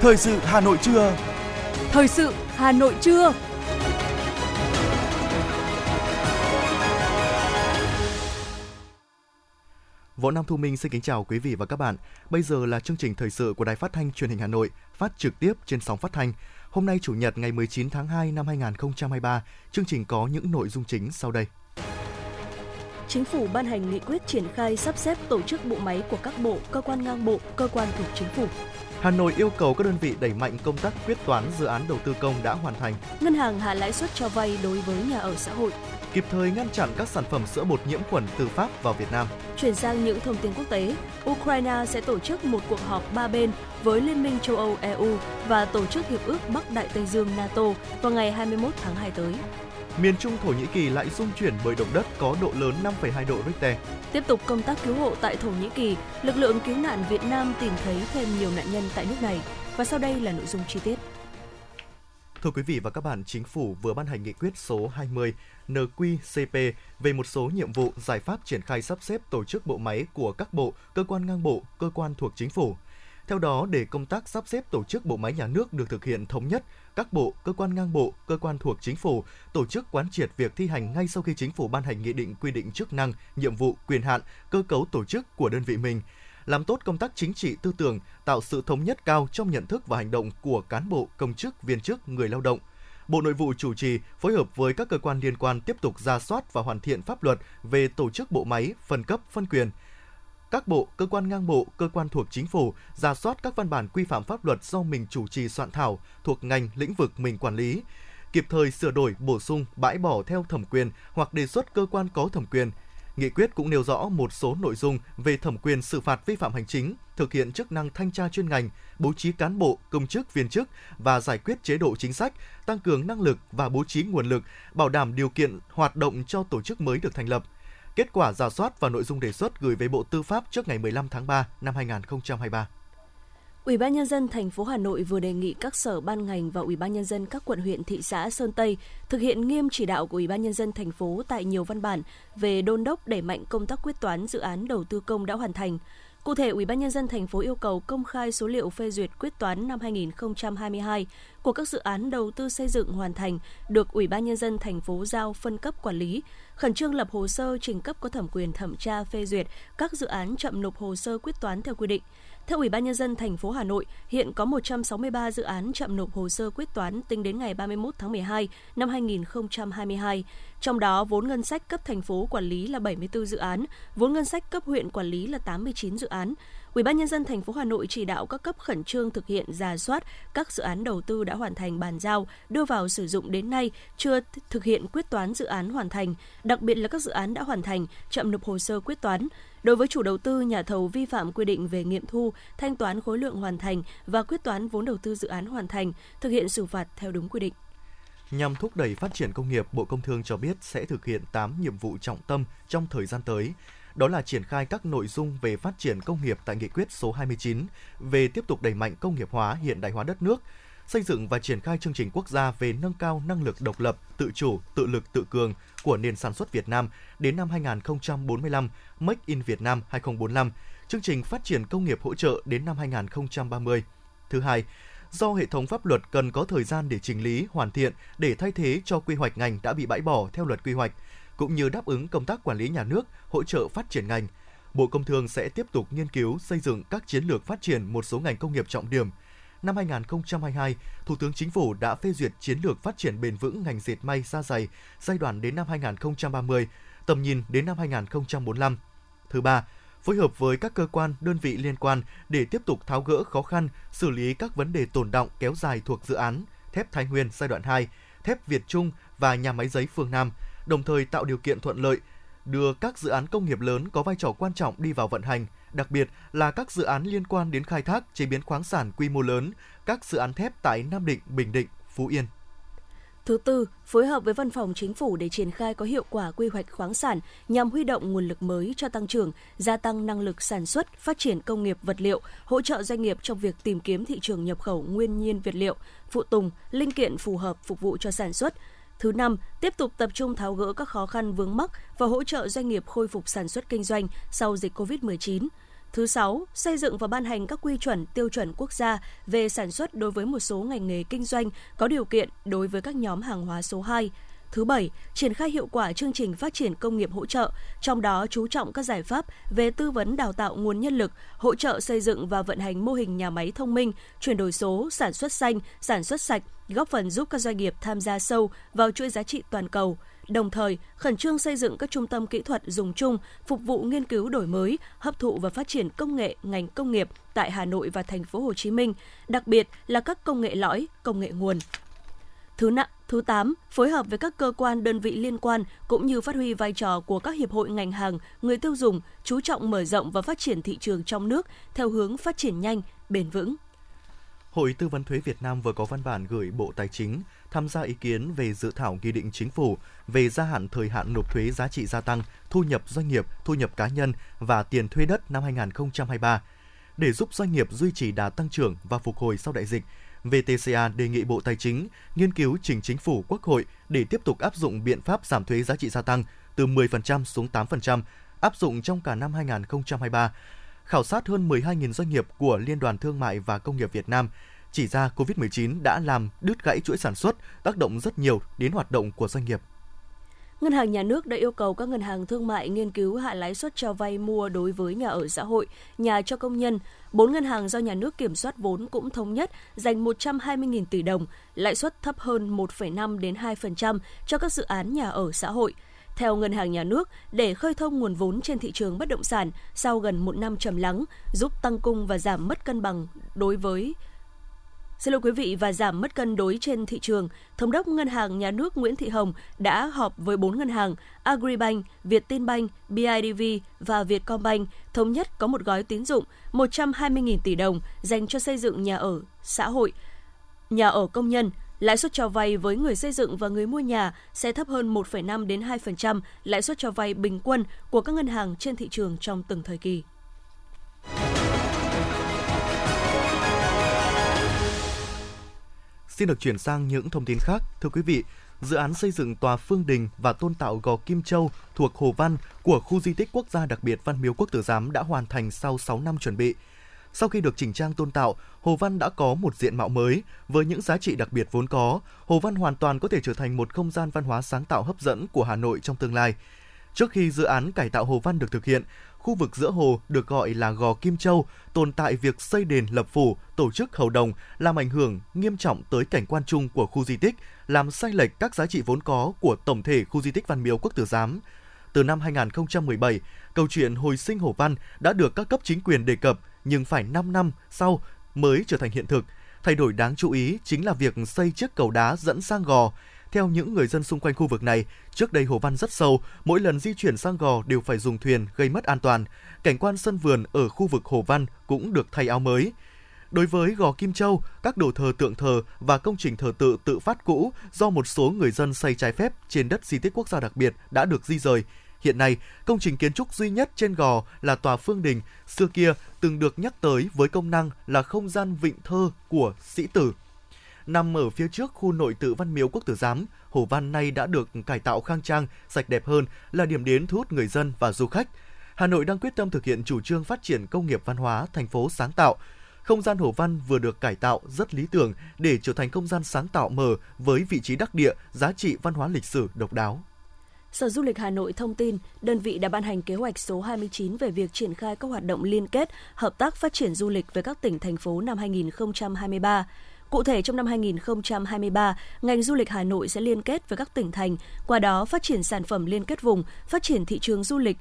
Thời sự Hà Nội trưa. Thời sự Hà Nội trưa. Võ Nam Thu Minh xin kính chào quý vị và các bạn. Bây giờ là chương trình thời sự của Đài Phát thanh Truyền hình Hà Nội, phát trực tiếp trên sóng phát thanh. Hôm nay chủ nhật ngày 19 tháng 2 năm 2023, chương trình có những nội dung chính sau đây. Chính phủ ban hành nghị quyết triển khai sắp xếp tổ chức bộ máy của các bộ, cơ quan ngang bộ, cơ quan thuộc chính phủ. Hà Nội yêu cầu các đơn vị đẩy mạnh công tác quyết toán dự án đầu tư công đã hoàn thành. Ngân hàng hạ lãi suất cho vay đối với nhà ở xã hội. Kịp thời ngăn chặn các sản phẩm sữa bột nhiễm khuẩn từ Pháp vào Việt Nam. Chuyển sang những thông tin quốc tế, Ukraine sẽ tổ chức một cuộc họp ba bên với Liên minh châu Âu EU và Tổ chức Hiệp ước Bắc Đại Tây Dương NATO vào ngày 21 tháng 2 tới. Miền Trung Thổ Nhĩ Kỳ lại rung chuyển bởi động đất có độ lớn 5,2 độ Richter. Tiếp tục công tác cứu hộ tại Thổ Nhĩ Kỳ, lực lượng cứu nạn Việt Nam tìm thấy thêm nhiều nạn nhân tại nước này. Và sau đây là nội dung chi tiết. Thưa quý vị và các bạn, Chính phủ vừa ban hành nghị quyết số 20 NQCP về một số nhiệm vụ giải pháp triển khai sắp xếp tổ chức bộ máy của các bộ, cơ quan ngang bộ, cơ quan thuộc chính phủ. Theo đó, để công tác sắp xếp tổ chức bộ máy nhà nước được thực hiện thống nhất, các bộ, cơ quan ngang bộ, cơ quan thuộc chính phủ tổ chức quán triệt việc thi hành ngay sau khi chính phủ ban hành nghị định quy định chức năng, nhiệm vụ, quyền hạn, cơ cấu tổ chức của đơn vị mình, làm tốt công tác chính trị tư tưởng, tạo sự thống nhất cao trong nhận thức và hành động của cán bộ, công chức, viên chức, người lao động. Bộ Nội vụ chủ trì phối hợp với các cơ quan liên quan tiếp tục ra soát và hoàn thiện pháp luật về tổ chức bộ máy, phân cấp, phân quyền, các bộ, cơ quan ngang bộ, cơ quan thuộc chính phủ ra soát các văn bản quy phạm pháp luật do mình chủ trì soạn thảo thuộc ngành lĩnh vực mình quản lý, kịp thời sửa đổi, bổ sung, bãi bỏ theo thẩm quyền hoặc đề xuất cơ quan có thẩm quyền. Nghị quyết cũng nêu rõ một số nội dung về thẩm quyền xử phạt vi phạm hành chính, thực hiện chức năng thanh tra chuyên ngành, bố trí cán bộ, công chức, viên chức và giải quyết chế độ chính sách, tăng cường năng lực và bố trí nguồn lực, bảo đảm điều kiện hoạt động cho tổ chức mới được thành lập – kết quả giả soát và nội dung đề xuất gửi về Bộ Tư pháp trước ngày 15 tháng 3 năm 2023. Ủy ban nhân dân thành phố Hà Nội vừa đề nghị các sở ban ngành và Ủy ban nhân dân các quận, huyện, thị xã, Sơn Tây thực hiện nghiêm chỉ đạo của Ủy ban nhân dân thành phố tại nhiều văn bản về đôn đốc đẩy mạnh công tác quyết toán dự án đầu tư công đã hoàn thành. Cụ thể, Ủy ban nhân dân thành phố yêu cầu công khai số liệu phê duyệt quyết toán năm 2022 của các dự án đầu tư xây dựng hoàn thành được Ủy ban nhân dân thành phố giao phân cấp quản lý, khẩn trương lập hồ sơ trình cấp có thẩm quyền thẩm tra phê duyệt các dự án chậm nộp hồ sơ quyết toán theo quy định. Theo Ủy ban nhân dân thành phố Hà Nội, hiện có 163 dự án chậm nộp hồ sơ quyết toán tính đến ngày 31 tháng 12 năm 2022. Trong đó, vốn ngân sách cấp thành phố quản lý là 74 dự án, vốn ngân sách cấp huyện quản lý là 89 dự án. Ủy ban nhân dân thành phố Hà Nội chỉ đạo các cấp khẩn trương thực hiện giả soát các dự án đầu tư đã hoàn thành bàn giao, đưa vào sử dụng đến nay chưa thực hiện quyết toán dự án hoàn thành, đặc biệt là các dự án đã hoàn thành chậm nộp hồ sơ quyết toán. Đối với chủ đầu tư, nhà thầu vi phạm quy định về nghiệm thu, thanh toán khối lượng hoàn thành và quyết toán vốn đầu tư dự án hoàn thành, thực hiện xử phạt theo đúng quy định. Nhằm thúc đẩy phát triển công nghiệp, Bộ Công Thương cho biết sẽ thực hiện 8 nhiệm vụ trọng tâm trong thời gian tới. Đó là triển khai các nội dung về phát triển công nghiệp tại nghị quyết số 29 về tiếp tục đẩy mạnh công nghiệp hóa hiện đại hóa đất nước, xây dựng và triển khai chương trình quốc gia về nâng cao năng lực độc lập, tự chủ, tự lực tự cường của nền sản xuất Việt Nam đến năm 2045, Make in Việt Nam 2045, chương trình phát triển công nghiệp hỗ trợ đến năm 2030. Thứ hai, do hệ thống pháp luật cần có thời gian để chỉnh lý, hoàn thiện để thay thế cho quy hoạch ngành đã bị bãi bỏ theo luật quy hoạch, cũng như đáp ứng công tác quản lý nhà nước, hỗ trợ phát triển ngành. Bộ Công Thương sẽ tiếp tục nghiên cứu xây dựng các chiến lược phát triển một số ngành công nghiệp trọng điểm. Năm 2022, Thủ tướng Chính phủ đã phê duyệt chiến lược phát triển bền vững ngành dệt may da dày giai đoạn đến năm 2030, tầm nhìn đến năm 2045. Thứ ba, phối hợp với các cơ quan, đơn vị liên quan để tiếp tục tháo gỡ khó khăn, xử lý các vấn đề tồn động kéo dài thuộc dự án thép Thái Nguyên giai đoạn 2, thép Việt Trung và nhà máy giấy Phương Nam, đồng thời tạo điều kiện thuận lợi đưa các dự án công nghiệp lớn có vai trò quan trọng đi vào vận hành, đặc biệt là các dự án liên quan đến khai thác, chế biến khoáng sản quy mô lớn, các dự án thép tại Nam Định, Bình Định, Phú Yên. Thứ tư, phối hợp với Văn phòng Chính phủ để triển khai có hiệu quả quy hoạch khoáng sản nhằm huy động nguồn lực mới cho tăng trưởng, gia tăng năng lực sản xuất, phát triển công nghiệp vật liệu, hỗ trợ doanh nghiệp trong việc tìm kiếm thị trường nhập khẩu nguyên nhiên vật liệu, phụ tùng, linh kiện phù hợp phục vụ cho sản xuất. Thứ năm, tiếp tục tập trung tháo gỡ các khó khăn vướng mắc và hỗ trợ doanh nghiệp khôi phục sản xuất kinh doanh sau dịch COVID-19. Thứ sáu, xây dựng và ban hành các quy chuẩn, tiêu chuẩn quốc gia về sản xuất đối với một số ngành nghề kinh doanh có điều kiện đối với các nhóm hàng hóa số 2. Thứ bảy, triển khai hiệu quả chương trình phát triển công nghiệp hỗ trợ, trong đó chú trọng các giải pháp về tư vấn đào tạo nguồn nhân lực, hỗ trợ xây dựng và vận hành mô hình nhà máy thông minh, chuyển đổi số, sản xuất xanh, sản xuất sạch, góp phần giúp các doanh nghiệp tham gia sâu vào chuỗi giá trị toàn cầu đồng thời khẩn trương xây dựng các trung tâm kỹ thuật dùng chung phục vụ nghiên cứu đổi mới, hấp thụ và phát triển công nghệ ngành công nghiệp tại Hà Nội và thành phố Hồ Chí Minh, đặc biệt là các công nghệ lõi, công nghệ nguồn. Thứ nặng, thứ 8, phối hợp với các cơ quan đơn vị liên quan cũng như phát huy vai trò của các hiệp hội ngành hàng, người tiêu dùng, chú trọng mở rộng và phát triển thị trường trong nước theo hướng phát triển nhanh, bền vững. Hội Tư vấn Thuế Việt Nam vừa có văn bản gửi Bộ Tài chính tham gia ý kiến về dự thảo nghị định chính phủ về gia hạn thời hạn nộp thuế giá trị gia tăng, thu nhập doanh nghiệp, thu nhập cá nhân và tiền thuê đất năm 2023. Để giúp doanh nghiệp duy trì đà tăng trưởng và phục hồi sau đại dịch, VTCA đề nghị Bộ Tài chính nghiên cứu trình chính phủ Quốc hội để tiếp tục áp dụng biện pháp giảm thuế giá trị gia tăng từ 10% xuống 8%, áp dụng trong cả năm 2023. Khảo sát hơn 12.000 doanh nghiệp của Liên đoàn Thương mại và Công nghiệp Việt Nam chỉ ra COVID-19 đã làm đứt gãy chuỗi sản xuất, tác động rất nhiều đến hoạt động của doanh nghiệp. Ngân hàng Nhà nước đã yêu cầu các ngân hàng thương mại nghiên cứu hạ lãi suất cho vay mua đối với nhà ở xã hội, nhà cho công nhân. Bốn ngân hàng do nhà nước kiểm soát vốn cũng thống nhất dành 120.000 tỷ đồng, lãi suất thấp hơn 1,5 đến 2% cho các dự án nhà ở xã hội. Theo Ngân hàng Nhà nước, để khơi thông nguồn vốn trên thị trường bất động sản sau gần một năm trầm lắng, giúp tăng cung và giảm mất cân bằng đối với Xin lỗi quý vị và giảm mất cân đối trên thị trường, Thống đốc Ngân hàng Nhà nước Nguyễn Thị Hồng đã họp với 4 ngân hàng Agribank, Vietinbank, BIDV và Vietcombank thống nhất có một gói tín dụng 120.000 tỷ đồng dành cho xây dựng nhà ở xã hội, nhà ở công nhân. Lãi suất cho vay với người xây dựng và người mua nhà sẽ thấp hơn 1,5 đến 2% lãi suất cho vay bình quân của các ngân hàng trên thị trường trong từng thời kỳ. Xin được chuyển sang những thông tin khác. Thưa quý vị, dự án xây dựng tòa Phương Đình và tôn tạo gò Kim Châu thuộc Hồ Văn của khu di tích quốc gia đặc biệt Văn Miếu Quốc Tử Giám đã hoàn thành sau 6 năm chuẩn bị. Sau khi được chỉnh trang tôn tạo, Hồ Văn đã có một diện mạo mới với những giá trị đặc biệt vốn có. Hồ Văn hoàn toàn có thể trở thành một không gian văn hóa sáng tạo hấp dẫn của Hà Nội trong tương lai. Trước khi dự án cải tạo Hồ Văn được thực hiện, khu vực giữa hồ được gọi là Gò Kim Châu tồn tại việc xây đền lập phủ, tổ chức hầu đồng làm ảnh hưởng nghiêm trọng tới cảnh quan chung của khu di tích, làm sai lệch các giá trị vốn có của tổng thể khu di tích Văn Miếu Quốc Tử Giám. Từ năm 2017, câu chuyện hồi sinh Hồ Văn đã được các cấp chính quyền đề cập nhưng phải 5 năm sau mới trở thành hiện thực. Thay đổi đáng chú ý chính là việc xây chiếc cầu đá dẫn sang gò. Theo những người dân xung quanh khu vực này, trước đây hồ văn rất sâu, mỗi lần di chuyển sang gò đều phải dùng thuyền gây mất an toàn. Cảnh quan sân vườn ở khu vực hồ văn cũng được thay áo mới. Đối với Gò Kim Châu, các đồ thờ tượng thờ và công trình thờ tự tự phát cũ do một số người dân xây trái phép trên đất di tích quốc gia đặc biệt đã được di rời. Hiện nay, công trình kiến trúc duy nhất trên gò là tòa Phương Đình, xưa kia từng được nhắc tới với công năng là không gian vịnh thơ của sĩ tử nằm ở phía trước khu nội tự Văn Miếu Quốc Tử Giám, Hồ Văn nay đã được cải tạo khang trang, sạch đẹp hơn, là điểm đến thu hút người dân và du khách. Hà Nội đang quyết tâm thực hiện chủ trương phát triển công nghiệp văn hóa, thành phố sáng tạo. Không gian Hồ Văn vừa được cải tạo rất lý tưởng để trở thành không gian sáng tạo mở với vị trí đắc địa, giá trị văn hóa lịch sử độc đáo. Sở Du lịch Hà Nội thông tin, đơn vị đã ban hành kế hoạch số 29 về việc triển khai các hoạt động liên kết, hợp tác phát triển du lịch với các tỉnh, thành phố năm 2023. Cụ thể trong năm 2023, ngành du lịch Hà Nội sẽ liên kết với các tỉnh thành, qua đó phát triển sản phẩm liên kết vùng, phát triển thị trường du lịch,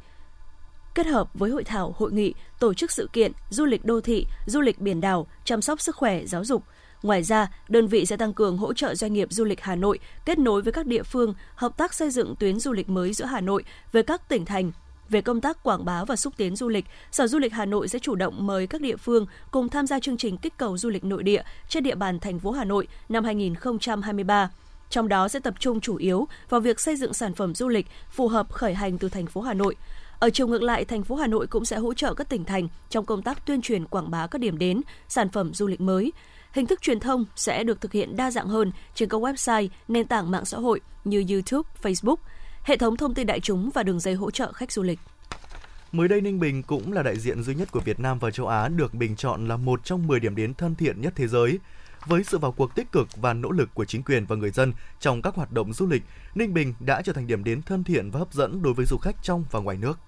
kết hợp với hội thảo, hội nghị, tổ chức sự kiện, du lịch đô thị, du lịch biển đảo, chăm sóc sức khỏe, giáo dục. Ngoài ra, đơn vị sẽ tăng cường hỗ trợ doanh nghiệp du lịch Hà Nội kết nối với các địa phương, hợp tác xây dựng tuyến du lịch mới giữa Hà Nội với các tỉnh thành, về công tác quảng bá và xúc tiến du lịch, Sở Du lịch Hà Nội sẽ chủ động mời các địa phương cùng tham gia chương trình kích cầu du lịch nội địa trên địa bàn thành phố Hà Nội năm 2023 trong đó sẽ tập trung chủ yếu vào việc xây dựng sản phẩm du lịch phù hợp khởi hành từ thành phố Hà Nội. Ở chiều ngược lại, thành phố Hà Nội cũng sẽ hỗ trợ các tỉnh thành trong công tác tuyên truyền quảng bá các điểm đến, sản phẩm du lịch mới. Hình thức truyền thông sẽ được thực hiện đa dạng hơn trên các website, nền tảng mạng xã hội như YouTube, Facebook – hệ thống thông tin đại chúng và đường dây hỗ trợ khách du lịch. Mới đây Ninh Bình cũng là đại diện duy nhất của Việt Nam và châu Á được bình chọn là một trong 10 điểm đến thân thiện nhất thế giới. Với sự vào cuộc tích cực và nỗ lực của chính quyền và người dân trong các hoạt động du lịch, Ninh Bình đã trở thành điểm đến thân thiện và hấp dẫn đối với du khách trong và ngoài nước.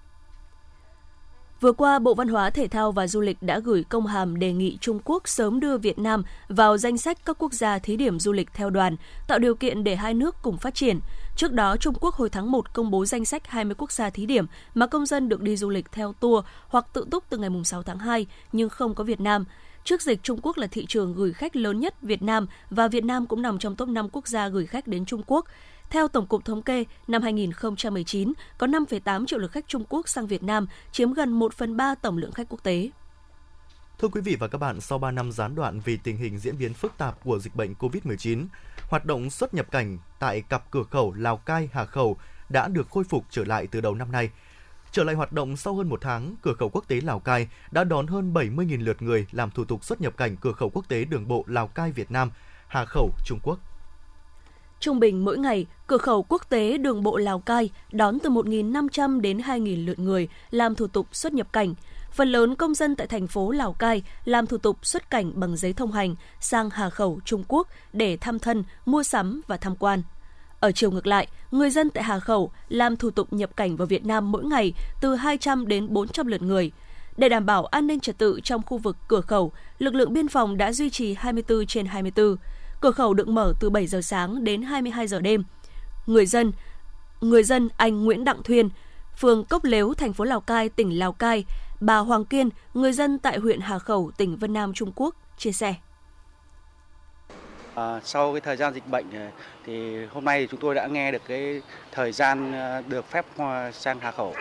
Vừa qua, Bộ Văn hóa Thể thao và Du lịch đã gửi công hàm đề nghị Trung Quốc sớm đưa Việt Nam vào danh sách các quốc gia thí điểm du lịch theo đoàn, tạo điều kiện để hai nước cùng phát triển. Trước đó, Trung Quốc hồi tháng 1 công bố danh sách 20 quốc gia thí điểm mà công dân được đi du lịch theo tour hoặc tự túc từ ngày 6 tháng 2, nhưng không có Việt Nam. Trước dịch, Trung Quốc là thị trường gửi khách lớn nhất Việt Nam và Việt Nam cũng nằm trong top 5 quốc gia gửi khách đến Trung Quốc. Theo Tổng cục Thống kê, năm 2019 có 5,8 triệu lượt khách Trung Quốc sang Việt Nam, chiếm gần 1 phần 3 tổng lượng khách quốc tế. Thưa quý vị và các bạn, sau 3 năm gián đoạn vì tình hình diễn biến phức tạp của dịch bệnh COVID-19, hoạt động xuất nhập cảnh tại cặp cửa khẩu Lào Cai, Hà Khẩu đã được khôi phục trở lại từ đầu năm nay. Trở lại hoạt động sau hơn một tháng, cửa khẩu quốc tế Lào Cai đã đón hơn 70.000 lượt người làm thủ tục xuất nhập cảnh cửa khẩu quốc tế đường bộ Lào Cai Việt Nam, Hà Khẩu Trung Quốc. Trung bình mỗi ngày, cửa khẩu quốc tế đường bộ Lào Cai đón từ 1.500 đến 2.000 lượt người làm thủ tục xuất nhập cảnh. Phần lớn công dân tại thành phố Lào Cai làm thủ tục xuất cảnh bằng giấy thông hành sang Hà Khẩu, Trung Quốc để thăm thân, mua sắm và tham quan. Ở chiều ngược lại, người dân tại Hà Khẩu làm thủ tục nhập cảnh vào Việt Nam mỗi ngày từ 200 đến 400 lượt người. Để đảm bảo an ninh trật tự trong khu vực cửa khẩu, lực lượng biên phòng đã duy trì 24 trên 24. Cửa khẩu được mở từ 7 giờ sáng đến 22 giờ đêm. Người dân, người dân anh Nguyễn Đặng Thuyên, phường Cốc Lếu, thành phố Lào Cai, tỉnh Lào Cai, bà Hoàng Kiên, người dân tại huyện Hà Khẩu, tỉnh Vân Nam, Trung Quốc, chia sẻ. À, sau cái thời gian dịch bệnh ờ, thì hôm nay chúng tôi đã nghe được cái thời gian ờ, được phép sang Hà Khẩu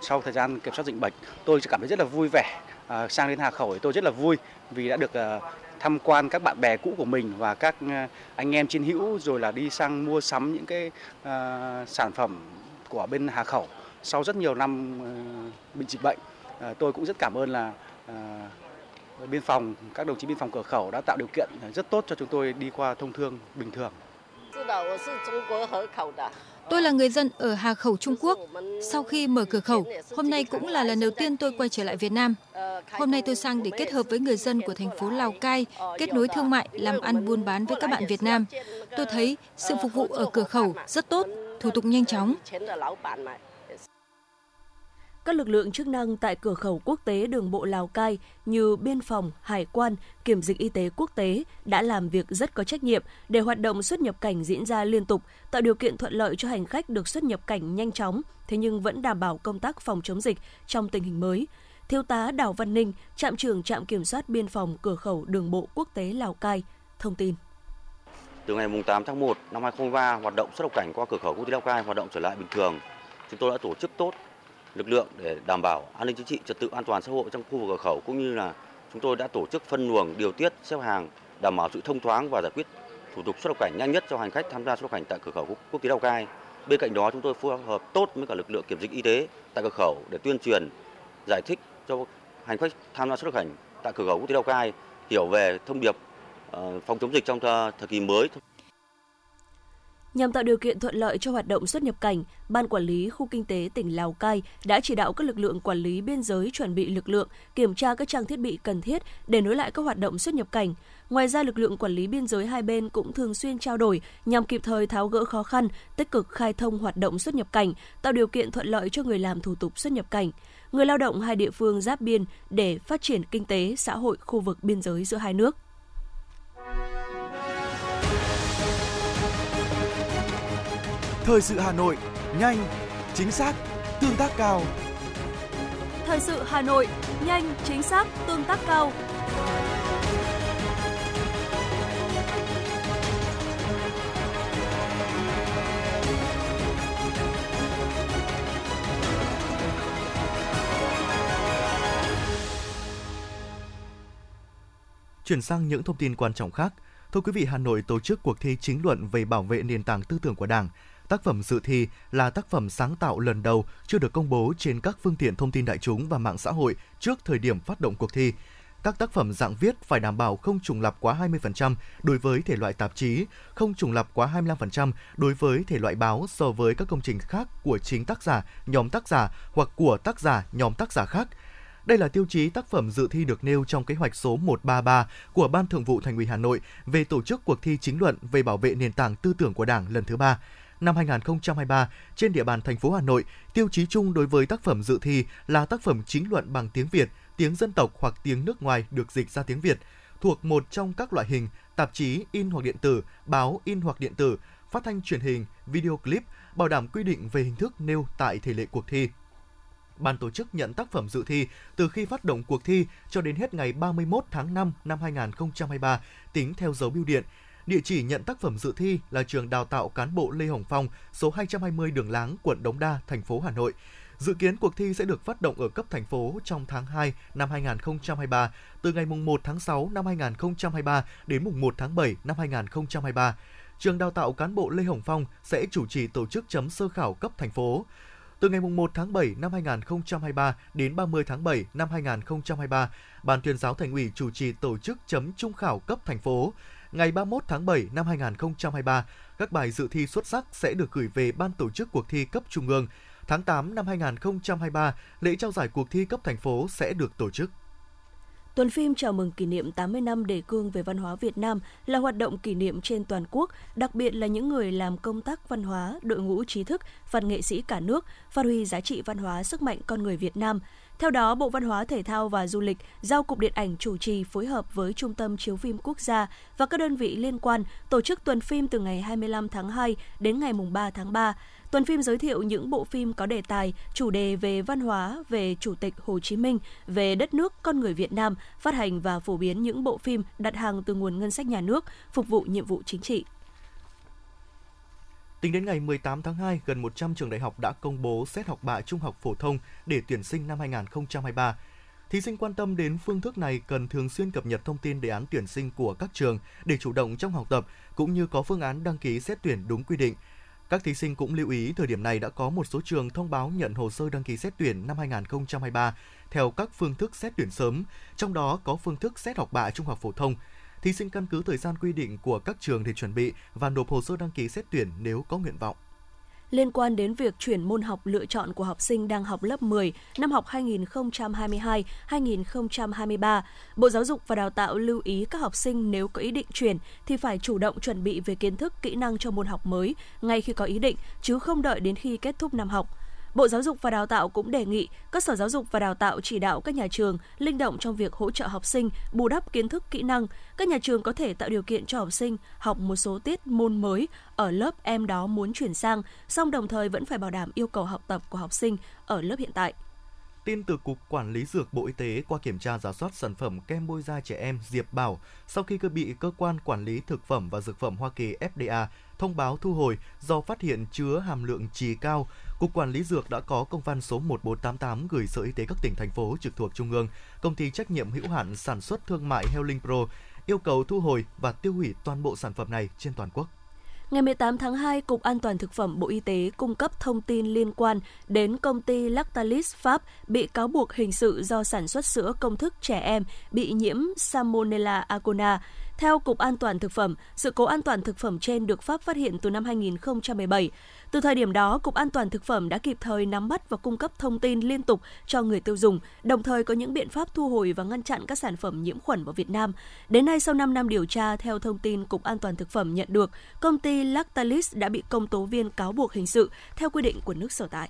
sau thời gian kiểm soát dịch bệnh. Tôi cảm thấy rất là vui vẻ. À, sang đến Hà Khẩu thì tôi rất là vui vì đã được à, tham quan các bạn bè cũ của mình và các anh em chiến hữu rồi là đi sang mua sắm những cái uh, sản phẩm của bên Hà Khẩu sau rất nhiều năm uh, bị dịch bệnh. Uh, tôi cũng rất cảm ơn là uh, biên phòng các đồng chí biên phòng cửa khẩu đã tạo điều kiện rất tốt cho chúng tôi đi qua thông thương bình thường. Tôi là người dân ở Hà Khẩu, Trung Quốc. Sau khi mở cửa khẩu, hôm nay cũng là lần đầu tiên tôi quay trở lại Việt Nam. Hôm nay tôi sang để kết hợp với người dân của thành phố Lào Cai, kết nối thương mại, làm ăn buôn bán với các bạn Việt Nam. Tôi thấy sự phục vụ ở cửa khẩu rất tốt, thủ tục nhanh chóng. Các lực lượng chức năng tại cửa khẩu quốc tế đường bộ Lào Cai như biên phòng, hải quan, kiểm dịch y tế quốc tế đã làm việc rất có trách nhiệm để hoạt động xuất nhập cảnh diễn ra liên tục, tạo điều kiện thuận lợi cho hành khách được xuất nhập cảnh nhanh chóng, thế nhưng vẫn đảm bảo công tác phòng chống dịch trong tình hình mới. Thiếu tá Đào Văn Ninh, trạm trưởng trạm kiểm soát biên phòng cửa khẩu đường bộ quốc tế Lào Cai, thông tin. Từ ngày 8 tháng 1 năm 2023, hoạt động xuất nhập cảnh qua cửa khẩu quốc tế Lào Cai hoạt động trở lại bình thường. Chúng tôi đã tổ chức tốt lực lượng để đảm bảo an ninh chính trị, trật tự an toàn xã hội trong khu vực cửa khẩu cũng như là chúng tôi đã tổ chức phân luồng, điều tiết, xếp hàng, đảm bảo sự thông thoáng và giải quyết thủ tục xuất nhập cảnh nhanh nhất cho hành khách tham gia xuất nhập cảnh tại cửa khẩu quốc tế Lào Cai. Bên cạnh đó chúng tôi phối hợp tốt với cả lực lượng kiểm dịch y tế tại cửa khẩu để tuyên truyền, giải thích cho hành khách tham gia xuất nhập cảnh tại cửa khẩu quốc tế Lào Cai hiểu về thông điệp ờ, phòng chống dịch trong thời kỳ mới. Nhằm tạo điều kiện thuận lợi cho hoạt động xuất nhập cảnh, Ban Quản lý Khu Kinh tế tỉnh Lào Cai đã chỉ đạo các lực lượng quản lý biên giới chuẩn bị lực lượng, kiểm tra các trang thiết bị cần thiết để nối lại các hoạt động xuất nhập cảnh. Ngoài ra, lực lượng quản lý biên giới hai bên cũng thường xuyên trao đổi nhằm kịp thời tháo gỡ khó khăn, tích cực khai thông hoạt động xuất nhập cảnh, tạo điều kiện thuận lợi cho người làm thủ tục xuất nhập cảnh, người lao động hai địa phương giáp biên để phát triển kinh tế, xã hội khu vực biên giới giữa hai nước. Thời sự Hà Nội, nhanh, chính xác, tương tác cao. Thời sự Hà Nội, nhanh, chính xác, tương tác cao. Chuyển sang những thông tin quan trọng khác. Thưa quý vị, Hà Nội tổ chức cuộc thi chính luận về bảo vệ nền tảng tư tưởng của Đảng. Tác phẩm dự thi là tác phẩm sáng tạo lần đầu chưa được công bố trên các phương tiện thông tin đại chúng và mạng xã hội trước thời điểm phát động cuộc thi. các tác phẩm dạng viết phải đảm bảo không trùng lặp quá 20% đối với thể loại tạp chí, không trùng lặp quá 25% đối với thể loại báo so với các công trình khác của chính tác giả, nhóm tác giả hoặc của tác giả, nhóm tác giả khác. Đây là tiêu chí tác phẩm dự thi được nêu trong kế hoạch số 133 của Ban Thường vụ Thành ủy Hà Nội về tổ chức cuộc thi chính luận về bảo vệ nền tảng tư tưởng của Đảng lần thứ ba năm 2023 trên địa bàn thành phố Hà Nội, tiêu chí chung đối với tác phẩm dự thi là tác phẩm chính luận bằng tiếng Việt, tiếng dân tộc hoặc tiếng nước ngoài được dịch ra tiếng Việt, thuộc một trong các loại hình tạp chí in hoặc điện tử, báo in hoặc điện tử, phát thanh truyền hình, video clip, bảo đảm quy định về hình thức nêu tại thể lệ cuộc thi. Ban tổ chức nhận tác phẩm dự thi từ khi phát động cuộc thi cho đến hết ngày 31 tháng 5 năm 2023 tính theo dấu bưu điện Địa chỉ nhận tác phẩm dự thi là trường đào tạo cán bộ Lê Hồng Phong, số 220 Đường Láng, quận Đống Đa, thành phố Hà Nội. Dự kiến cuộc thi sẽ được phát động ở cấp thành phố trong tháng 2 năm 2023, từ ngày mùng 1 tháng 6 năm 2023 đến mùng 1 tháng 7 năm 2023. Trường đào tạo cán bộ Lê Hồng Phong sẽ chủ trì tổ chức chấm sơ khảo cấp thành phố. Từ ngày 1 tháng 7 năm 2023 đến 30 tháng 7 năm 2023, Ban tuyên giáo Thành ủy chủ trì tổ chức chấm trung khảo cấp thành phố ngày 31 tháng 7 năm 2023, các bài dự thi xuất sắc sẽ được gửi về ban tổ chức cuộc thi cấp trung ương. Tháng 8 năm 2023, lễ trao giải cuộc thi cấp thành phố sẽ được tổ chức. Tuần phim chào mừng kỷ niệm 80 năm đề cương về văn hóa Việt Nam là hoạt động kỷ niệm trên toàn quốc, đặc biệt là những người làm công tác văn hóa, đội ngũ trí thức, văn nghệ sĩ cả nước, phát huy giá trị văn hóa sức mạnh con người Việt Nam – theo đó, Bộ Văn hóa Thể thao và Du lịch giao Cục Điện ảnh chủ trì phối hợp với Trung tâm Chiếu phim Quốc gia và các đơn vị liên quan tổ chức tuần phim từ ngày 25 tháng 2 đến ngày 3 tháng 3. Tuần phim giới thiệu những bộ phim có đề tài, chủ đề về văn hóa, về Chủ tịch Hồ Chí Minh, về đất nước, con người Việt Nam, phát hành và phổ biến những bộ phim đặt hàng từ nguồn ngân sách nhà nước, phục vụ nhiệm vụ chính trị. Tính đến ngày 18 tháng 2, gần 100 trường đại học đã công bố xét học bạ trung học phổ thông để tuyển sinh năm 2023. Thí sinh quan tâm đến phương thức này cần thường xuyên cập nhật thông tin đề án tuyển sinh của các trường để chủ động trong học tập cũng như có phương án đăng ký xét tuyển đúng quy định. Các thí sinh cũng lưu ý thời điểm này đã có một số trường thông báo nhận hồ sơ đăng ký xét tuyển năm 2023 theo các phương thức xét tuyển sớm, trong đó có phương thức xét học bạ trung học phổ thông – thí sinh căn cứ thời gian quy định của các trường để chuẩn bị và nộp hồ sơ đăng ký xét tuyển nếu có nguyện vọng liên quan đến việc chuyển môn học lựa chọn của học sinh đang học lớp 10 năm học 2022-2023. Bộ Giáo dục và Đào tạo lưu ý các học sinh nếu có ý định chuyển thì phải chủ động chuẩn bị về kiến thức, kỹ năng cho môn học mới ngay khi có ý định, chứ không đợi đến khi kết thúc năm học. Bộ Giáo dục và Đào tạo cũng đề nghị các sở giáo dục và đào tạo chỉ đạo các nhà trường linh động trong việc hỗ trợ học sinh bù đắp kiến thức kỹ năng. Các nhà trường có thể tạo điều kiện cho học sinh học một số tiết môn mới ở lớp em đó muốn chuyển sang, song đồng thời vẫn phải bảo đảm yêu cầu học tập của học sinh ở lớp hiện tại. Tin từ Cục Quản lý Dược Bộ Y tế qua kiểm tra giả soát sản phẩm kem bôi da trẻ em Diệp Bảo sau khi cơ bị cơ quan quản lý thực phẩm và dược phẩm Hoa Kỳ FDA thông báo thu hồi do phát hiện chứa hàm lượng trì cao. Cục Quản lý Dược đã có công văn số 1488 gửi Sở Y tế các tỉnh, thành phố trực thuộc Trung ương, công ty trách nhiệm hữu hạn sản xuất thương mại Healing Pro yêu cầu thu hồi và tiêu hủy toàn bộ sản phẩm này trên toàn quốc. Ngày 18 tháng 2, Cục An toàn Thực phẩm Bộ Y tế cung cấp thông tin liên quan đến công ty Lactalis Pháp bị cáo buộc hình sự do sản xuất sữa công thức trẻ em bị nhiễm Salmonella agona. Theo Cục An toàn Thực phẩm, sự cố an toàn thực phẩm trên được Pháp phát hiện từ năm 2017. Từ thời điểm đó, Cục An toàn Thực phẩm đã kịp thời nắm bắt và cung cấp thông tin liên tục cho người tiêu dùng, đồng thời có những biện pháp thu hồi và ngăn chặn các sản phẩm nhiễm khuẩn vào Việt Nam. Đến nay, sau 5 năm điều tra, theo thông tin Cục An toàn Thực phẩm nhận được, công ty Lactalis đã bị công tố viên cáo buộc hình sự theo quy định của nước sở tại.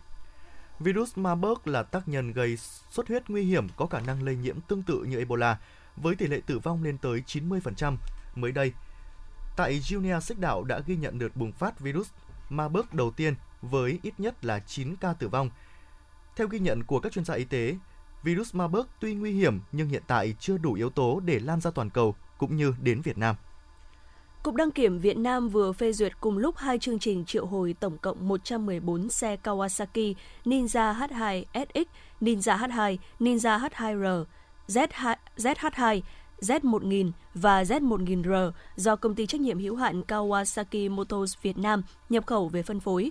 Virus Marburg là tác nhân gây xuất huyết nguy hiểm có khả năng lây nhiễm tương tự như Ebola, với tỷ lệ tử vong lên tới 90%. Mới đây, tại Guinea Xích Đạo đã ghi nhận đợt bùng phát virus Marburg đầu tiên với ít nhất là 9 ca tử vong. Theo ghi nhận của các chuyên gia y tế, virus Marburg tuy nguy hiểm nhưng hiện tại chưa đủ yếu tố để lan ra toàn cầu cũng như đến Việt Nam. Cục Đăng kiểm Việt Nam vừa phê duyệt cùng lúc hai chương trình triệu hồi tổng cộng 114 xe Kawasaki Ninja H2 SX, Ninja H2, Ninja H2R, Z2 ZH2, Z1000 và Z1000R do công ty trách nhiệm hữu hạn Kawasaki Motors Việt Nam nhập khẩu về phân phối.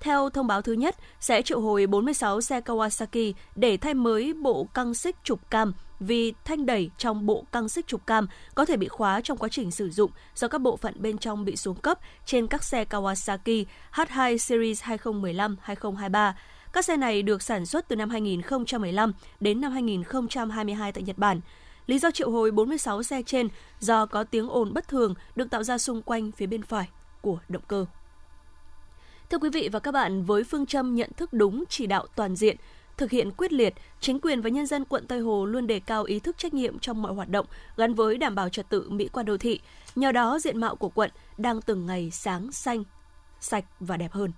Theo thông báo thứ nhất, sẽ triệu hồi 46 xe Kawasaki để thay mới bộ căng xích trục cam vì thanh đẩy trong bộ căng xích trục cam có thể bị khóa trong quá trình sử dụng do các bộ phận bên trong bị xuống cấp trên các xe Kawasaki H2 Series 2015-2023. Các xe này được sản xuất từ năm 2015 đến năm 2022 tại Nhật Bản. Lý do triệu hồi 46 xe trên do có tiếng ồn bất thường được tạo ra xung quanh phía bên phải của động cơ. Thưa quý vị và các bạn, với phương châm nhận thức đúng, chỉ đạo toàn diện, thực hiện quyết liệt, chính quyền và nhân dân quận Tây Hồ luôn đề cao ý thức trách nhiệm trong mọi hoạt động gắn với đảm bảo trật tự mỹ quan đô thị. Nhờ đó, diện mạo của quận đang từng ngày sáng xanh, sạch và đẹp hơn.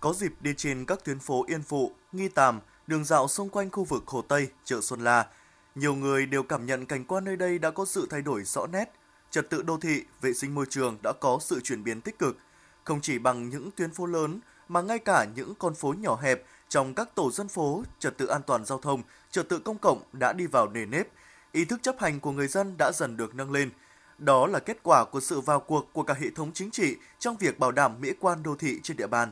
Có dịp đi trên các tuyến phố Yên Phụ, Nghi Tàm, đường dạo xung quanh khu vực Hồ Tây, chợ Xuân La, nhiều người đều cảm nhận cảnh quan nơi đây đã có sự thay đổi rõ nét. Trật tự đô thị, vệ sinh môi trường đã có sự chuyển biến tích cực, không chỉ bằng những tuyến phố lớn mà ngay cả những con phố nhỏ hẹp trong các tổ dân phố, trật tự an toàn giao thông, trật tự công cộng đã đi vào nề nếp, ý thức chấp hành của người dân đã dần được nâng lên. Đó là kết quả của sự vào cuộc của cả hệ thống chính trị trong việc bảo đảm mỹ quan đô thị trên địa bàn.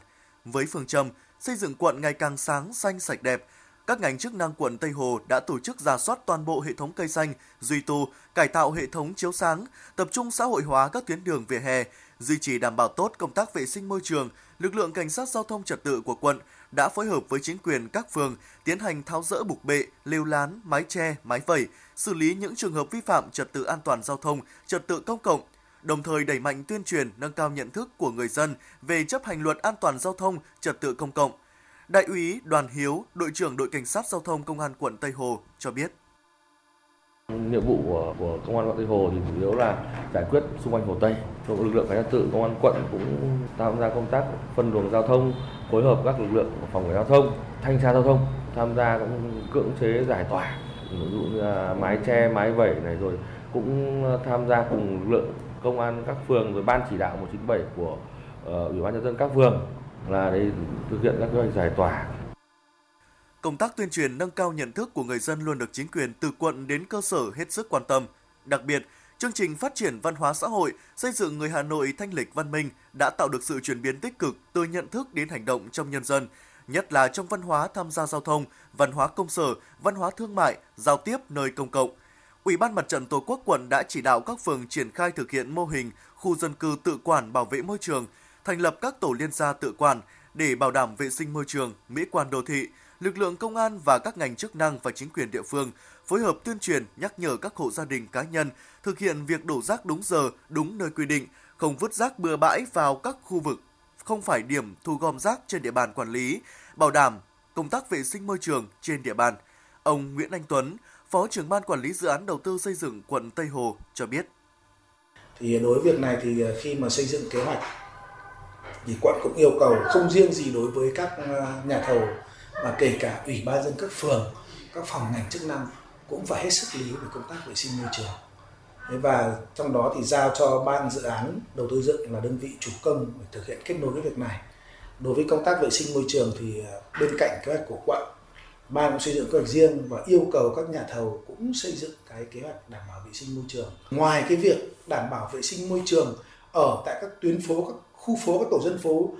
Với phương châm xây dựng quận ngày càng sáng, xanh, sạch đẹp, các ngành chức năng quận Tây Hồ đã tổ chức giả soát toàn bộ hệ thống cây xanh, duy tu, cải tạo hệ thống chiếu sáng, tập trung xã hội hóa các tuyến đường vỉa hè, duy trì đảm bảo tốt công tác vệ sinh môi trường, lực lượng cảnh sát giao thông trật tự của quận đã phối hợp với chính quyền các phường tiến hành tháo rỡ bục bệ, lều lán, mái che, mái vẩy, xử lý những trường hợp vi phạm trật tự an toàn giao thông, trật tự công cộng, đồng thời đẩy mạnh tuyên truyền nâng cao nhận thức của người dân về chấp hành luật an toàn giao thông, trật tự công cộng. Đại úy Đoàn Hiếu, đội trưởng đội cảnh sát giao thông công an quận Tây Hồ cho biết. Nhiệm vụ của, của công an quận Tây Hồ thì chủ yếu là giải quyết xung quanh Hồ Tây. Lực lượng cảnh sát tự công an quận cũng tham gia công tác phân luồng giao thông, phối hợp các lực lượng phòng cảnh giao thông, thanh tra giao thông tham gia cũng cưỡng chế giải tỏa ví dụ như là mái che, mái vẩy này rồi cũng tham gia cùng lực lượng công an các phường với ban chỉ đạo 197 của uh, ủy ban nhân dân các phường là để thực hiện các kế hoạch giải tỏa công tác tuyên truyền nâng cao nhận thức của người dân luôn được chính quyền từ quận đến cơ sở hết sức quan tâm. Đặc biệt, chương trình phát triển văn hóa xã hội, xây dựng người Hà Nội thanh lịch văn minh đã tạo được sự chuyển biến tích cực từ nhận thức đến hành động trong nhân dân, nhất là trong văn hóa tham gia giao thông, văn hóa công sở, văn hóa thương mại, giao tiếp nơi công cộng. Ủy ban Mặt trận Tổ quốc quận đã chỉ đạo các phường triển khai thực hiện mô hình khu dân cư tự quản bảo vệ môi trường, thành lập các tổ liên gia tự quản để bảo đảm vệ sinh môi trường, mỹ quan đô thị, lực lượng công an và các ngành chức năng và chính quyền địa phương phối hợp tuyên truyền nhắc nhở các hộ gia đình cá nhân thực hiện việc đổ rác đúng giờ, đúng nơi quy định, không vứt rác bừa bãi vào các khu vực không phải điểm thu gom rác trên địa bàn quản lý, bảo đảm công tác vệ sinh môi trường trên địa bàn. Ông Nguyễn Anh Tuấn, Phó trưởng ban quản lý dự án đầu tư xây dựng quận Tây Hồ cho biết. Thì đối với việc này thì à, khi mà xây dựng kế hoạch, thì quận cũng yêu cầu không riêng gì đối với các à, nhà thầu, mà kể cả ủy ban dân các phường, các phòng ngành chức năng cũng phải hết sức lý về công tác vệ sinh môi trường và trong đó thì giao cho ban dự án đầu tư dựng là đơn vị chủ công để thực hiện kết nối cái việc này đối với công tác vệ sinh môi trường thì à, bên cạnh kế hoạch của quận ban cũng xây dựng kế hoạch riêng và yêu cầu các nhà thầu cũng xây dựng cái kế hoạch đảm bảo vệ sinh môi trường ngoài cái việc đảm bảo vệ sinh môi trường ở tại các tuyến phố các khu phố các tổ dân phố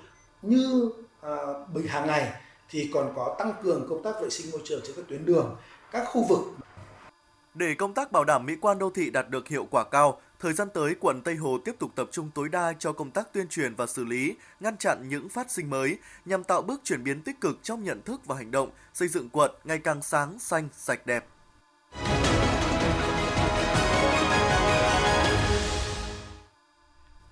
như à, bình hàng ngày thì còn có tăng cường công tác vệ sinh môi trường trên các tuyến đường, các khu vực. Để công tác bảo đảm mỹ quan đô thị đạt được hiệu quả cao, thời gian tới quận Tây Hồ tiếp tục tập trung tối đa cho công tác tuyên truyền và xử lý, ngăn chặn những phát sinh mới nhằm tạo bước chuyển biến tích cực trong nhận thức và hành động, xây dựng quận ngày càng sáng, xanh, sạch đẹp.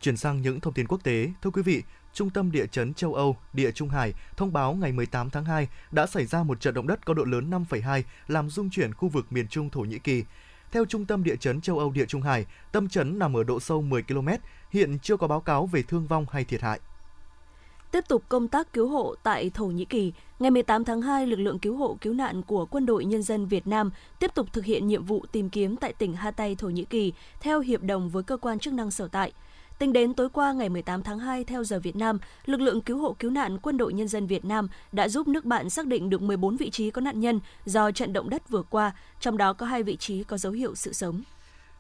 Chuyển sang những thông tin quốc tế, thưa quý vị, Trung tâm Địa chấn châu Âu, Địa Trung Hải thông báo ngày 18 tháng 2 đã xảy ra một trận động đất có độ lớn 5,2 làm rung chuyển khu vực miền Trung Thổ Nhĩ Kỳ. Theo Trung tâm Địa chấn châu Âu Địa Trung Hải, tâm chấn nằm ở độ sâu 10 km, hiện chưa có báo cáo về thương vong hay thiệt hại. Tiếp tục công tác cứu hộ tại Thổ Nhĩ Kỳ, ngày 18 tháng 2, lực lượng cứu hộ cứu nạn của Quân đội Nhân dân Việt Nam tiếp tục thực hiện nhiệm vụ tìm kiếm tại tỉnh Hatay, Thổ Nhĩ Kỳ theo hiệp đồng với cơ quan chức năng sở tại. Tính đến tối qua ngày 18 tháng 2 theo giờ Việt Nam, lực lượng cứu hộ cứu nạn Quân đội Nhân dân Việt Nam đã giúp nước bạn xác định được 14 vị trí có nạn nhân do trận động đất vừa qua, trong đó có hai vị trí có dấu hiệu sự sống.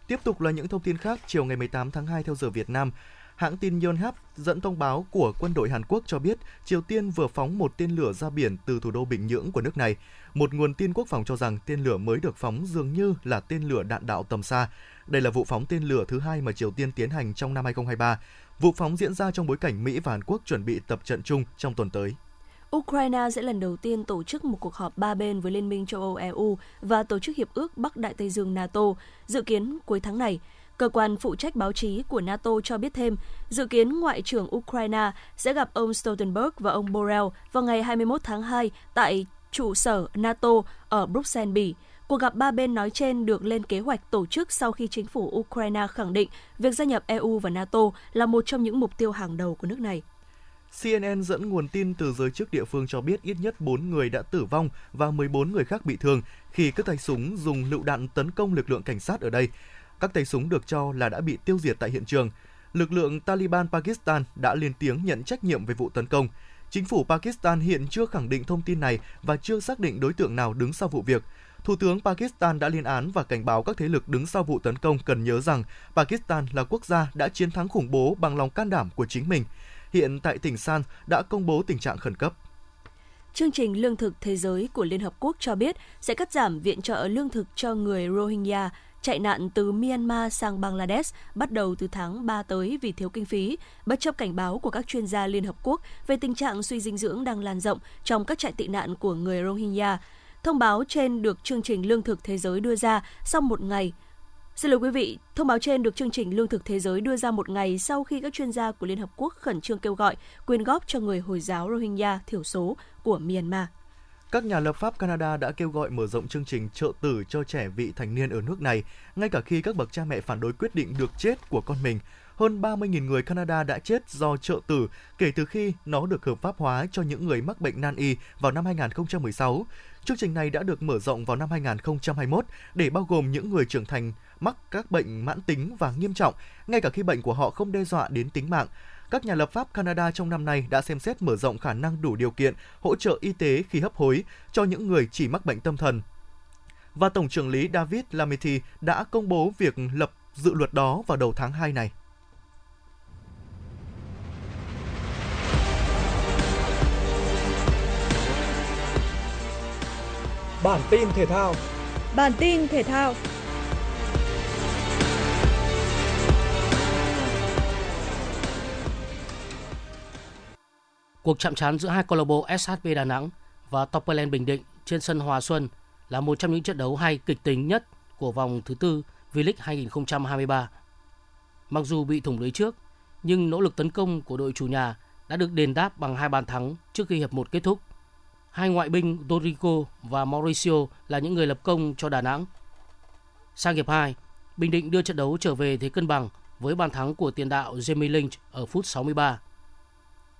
Tiếp tục là những thông tin khác, chiều ngày 18 tháng 2 theo giờ Việt Nam, Hãng tin Yonhap dẫn thông báo của quân đội Hàn Quốc cho biết Triều Tiên vừa phóng một tên lửa ra biển từ thủ đô Bình Nhưỡng của nước này. Một nguồn tin quốc phòng cho rằng tên lửa mới được phóng dường như là tên lửa đạn đạo tầm xa. Đây là vụ phóng tên lửa thứ hai mà Triều Tiên tiến hành trong năm 2023. Vụ phóng diễn ra trong bối cảnh Mỹ và Hàn Quốc chuẩn bị tập trận chung trong tuần tới. Ukraine sẽ lần đầu tiên tổ chức một cuộc họp ba bên với Liên minh châu Âu EU và Tổ chức Hiệp ước Bắc Đại Tây Dương NATO, dự kiến cuối tháng này. Cơ quan phụ trách báo chí của NATO cho biết thêm, dự kiến Ngoại trưởng Ukraine sẽ gặp ông Stoltenberg và ông Borrell vào ngày 21 tháng 2 tại trụ sở NATO ở Bruxelles, Bỉ. Cuộc gặp ba bên nói trên được lên kế hoạch tổ chức sau khi chính phủ Ukraine khẳng định việc gia nhập EU và NATO là một trong những mục tiêu hàng đầu của nước này. CNN dẫn nguồn tin từ giới chức địa phương cho biết ít nhất 4 người đã tử vong và 14 người khác bị thương khi các tay súng dùng lựu đạn tấn công lực lượng cảnh sát ở đây. Các tay súng được cho là đã bị tiêu diệt tại hiện trường. Lực lượng Taliban Pakistan đã lên tiếng nhận trách nhiệm về vụ tấn công. Chính phủ Pakistan hiện chưa khẳng định thông tin này và chưa xác định đối tượng nào đứng sau vụ việc. Thủ tướng Pakistan đã liên án và cảnh báo các thế lực đứng sau vụ tấn công cần nhớ rằng Pakistan là quốc gia đã chiến thắng khủng bố bằng lòng can đảm của chính mình. Hiện tại tỉnh San đã công bố tình trạng khẩn cấp. Chương trình Lương thực Thế giới của Liên Hợp Quốc cho biết sẽ cắt giảm viện trợ lương thực cho người Rohingya chạy nạn từ Myanmar sang Bangladesh bắt đầu từ tháng 3 tới vì thiếu kinh phí, bất chấp cảnh báo của các chuyên gia Liên Hợp Quốc về tình trạng suy dinh dưỡng đang lan rộng trong các trại tị nạn của người Rohingya. Thông báo trên được chương trình Lương thực Thế giới đưa ra sau một ngày Xin lỗi quý vị, thông báo trên được chương trình Lương thực Thế giới đưa ra một ngày sau khi các chuyên gia của Liên Hợp Quốc khẩn trương kêu gọi quyên góp cho người Hồi giáo Rohingya thiểu số của Myanmar. Các nhà lập pháp Canada đã kêu gọi mở rộng chương trình trợ tử cho trẻ vị thành niên ở nước này, ngay cả khi các bậc cha mẹ phản đối quyết định được chết của con mình. Hơn 30.000 người Canada đã chết do trợ tử kể từ khi nó được hợp pháp hóa cho những người mắc bệnh nan y vào năm 2016. Chương trình này đã được mở rộng vào năm 2021 để bao gồm những người trưởng thành mắc các bệnh mãn tính và nghiêm trọng, ngay cả khi bệnh của họ không đe dọa đến tính mạng. Các nhà lập pháp Canada trong năm nay đã xem xét mở rộng khả năng đủ điều kiện hỗ trợ y tế khi hấp hối cho những người chỉ mắc bệnh tâm thần. Và Tổng trưởng lý David Lametti đã công bố việc lập dự luật đó vào đầu tháng 2 này. Bản tin thể thao Bản tin thể thao Cuộc chạm trán giữa hai câu lạc bộ SHB Đà Nẵng và Topperland Bình Định trên sân Hòa Xuân là một trong những trận đấu hay kịch tính nhất của vòng thứ tư V-League 2023. Mặc dù bị thủng lưới trước, nhưng nỗ lực tấn công của đội chủ nhà đã được đền đáp bằng hai bàn thắng trước khi hiệp một kết thúc. Hai ngoại binh Dorico và Mauricio là những người lập công cho Đà Nẵng. Sang hiệp 2, Bình Định đưa trận đấu trở về thế cân bằng với bàn thắng của tiền đạo Jamie Lynch ở phút 63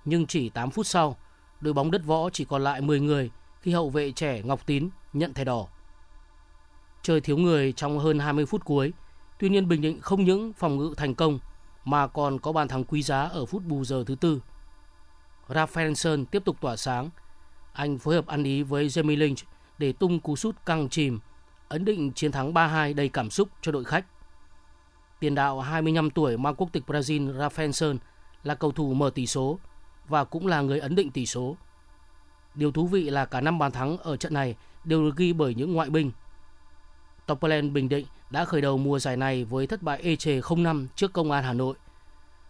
nhưng chỉ 8 phút sau, đội bóng đất võ chỉ còn lại 10 người khi hậu vệ trẻ Ngọc Tín nhận thẻ đỏ. chơi thiếu người trong hơn 20 phút cuối, tuy nhiên Bình Định không những phòng ngự thành công mà còn có bàn thắng quý giá ở phút bù giờ thứ tư. Rafaelson tiếp tục tỏa sáng. Anh phối hợp ăn ý với Jamie Lynch để tung cú sút căng chìm, ấn định chiến thắng 3-2 đầy cảm xúc cho đội khách. Tiền đạo 25 tuổi mang quốc tịch Brazil Rafaelson là cầu thủ mở tỷ số và cũng là người ấn định tỷ số. Điều thú vị là cả năm bàn thắng ở trận này đều được ghi bởi những ngoại binh. Topperland Bình Định đã khởi đầu mùa giải này với thất bại ê chề 0-5 trước Công an Hà Nội.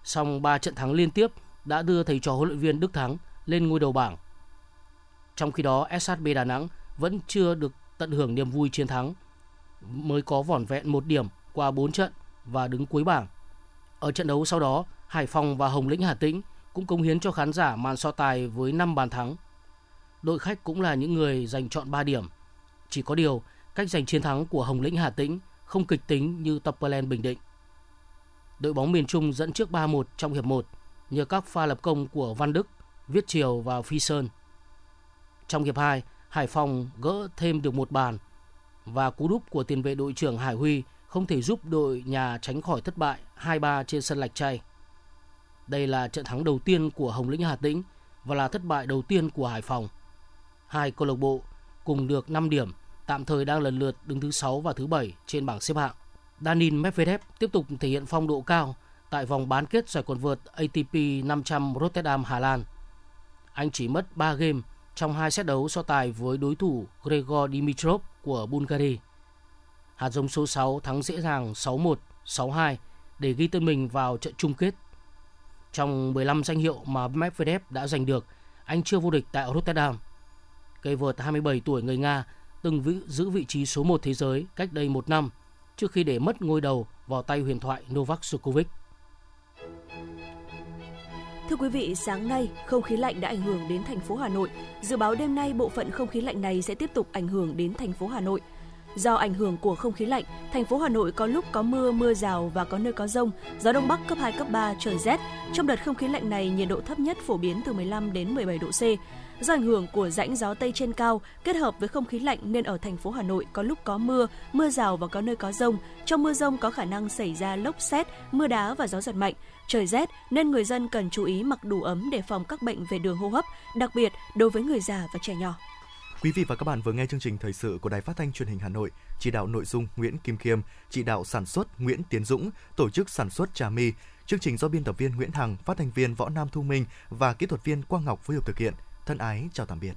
Song 3 trận thắng liên tiếp đã đưa thầy trò huấn luyện viên Đức Thắng lên ngôi đầu bảng. Trong khi đó, SHB Đà Nẵng vẫn chưa được tận hưởng niềm vui chiến thắng, mới có vỏn vẹn một điểm qua 4 trận và đứng cuối bảng. Ở trận đấu sau đó, Hải Phòng và Hồng Lĩnh Hà Tĩnh cũng cống hiến cho khán giả màn so tài với 5 bàn thắng. Đội khách cũng là những người giành chọn 3 điểm. Chỉ có điều, cách giành chiến thắng của Hồng Lĩnh Hà Tĩnh không kịch tính như Topperland Bình Định. Đội bóng miền Trung dẫn trước 3-1 trong hiệp 1 nhờ các pha lập công của Văn Đức, Viết Triều và Phi Sơn. Trong hiệp 2, Hải Phòng gỡ thêm được một bàn và cú đúp của tiền vệ đội trưởng Hải Huy không thể giúp đội nhà tránh khỏi thất bại 2-3 trên sân Lạch Tray. Đây là trận thắng đầu tiên của Hồng Lĩnh Hà Tĩnh và là thất bại đầu tiên của Hải Phòng. Hai câu lạc bộ cùng được 5 điểm, tạm thời đang lần lượt đứng thứ 6 và thứ 7 trên bảng xếp hạng. Danin Medvedev tiếp tục thể hiện phong độ cao tại vòng bán kết giải quần vợt ATP 500 Rotterdam, Hà Lan. Anh chỉ mất 3 game trong hai set đấu so tài với đối thủ Gregor Dimitrov của Bulgaria. Hạt giống số 6 thắng dễ dàng 6-1, 6-2 để ghi tên mình vào trận chung kết. Trong 15 danh hiệu mà Medvedev đã giành được, anh chưa vô địch tại Rotterdam. Cây vợt 27 tuổi người Nga từng giữ vị trí số 1 thế giới cách đây một năm trước khi để mất ngôi đầu vào tay huyền thoại Novak Djokovic. Thưa quý vị, sáng nay, không khí lạnh đã ảnh hưởng đến thành phố Hà Nội. Dự báo đêm nay bộ phận không khí lạnh này sẽ tiếp tục ảnh hưởng đến thành phố Hà Nội. Do ảnh hưởng của không khí lạnh, thành phố Hà Nội có lúc có mưa, mưa rào và có nơi có rông, gió đông bắc cấp 2 cấp 3 trời rét. Trong đợt không khí lạnh này, nhiệt độ thấp nhất phổ biến từ 15 đến 17 độ C. Do ảnh hưởng của rãnh gió tây trên cao kết hợp với không khí lạnh nên ở thành phố Hà Nội có lúc có mưa, mưa rào và có nơi có rông. Trong mưa rông có khả năng xảy ra lốc xét, mưa đá và gió giật mạnh. Trời rét nên người dân cần chú ý mặc đủ ấm để phòng các bệnh về đường hô hấp, đặc biệt đối với người già và trẻ nhỏ. Quý vị và các bạn vừa nghe chương trình thời sự của Đài Phát thanh Truyền hình Hà Nội, chỉ đạo nội dung Nguyễn Kim Khiêm, chỉ đạo sản xuất Nguyễn Tiến Dũng, tổ chức sản xuất Trà My. Chương trình do biên tập viên Nguyễn Hằng, phát thanh viên Võ Nam Thu Minh và kỹ thuật viên Quang Ngọc phối hợp thực hiện. Thân ái chào tạm biệt.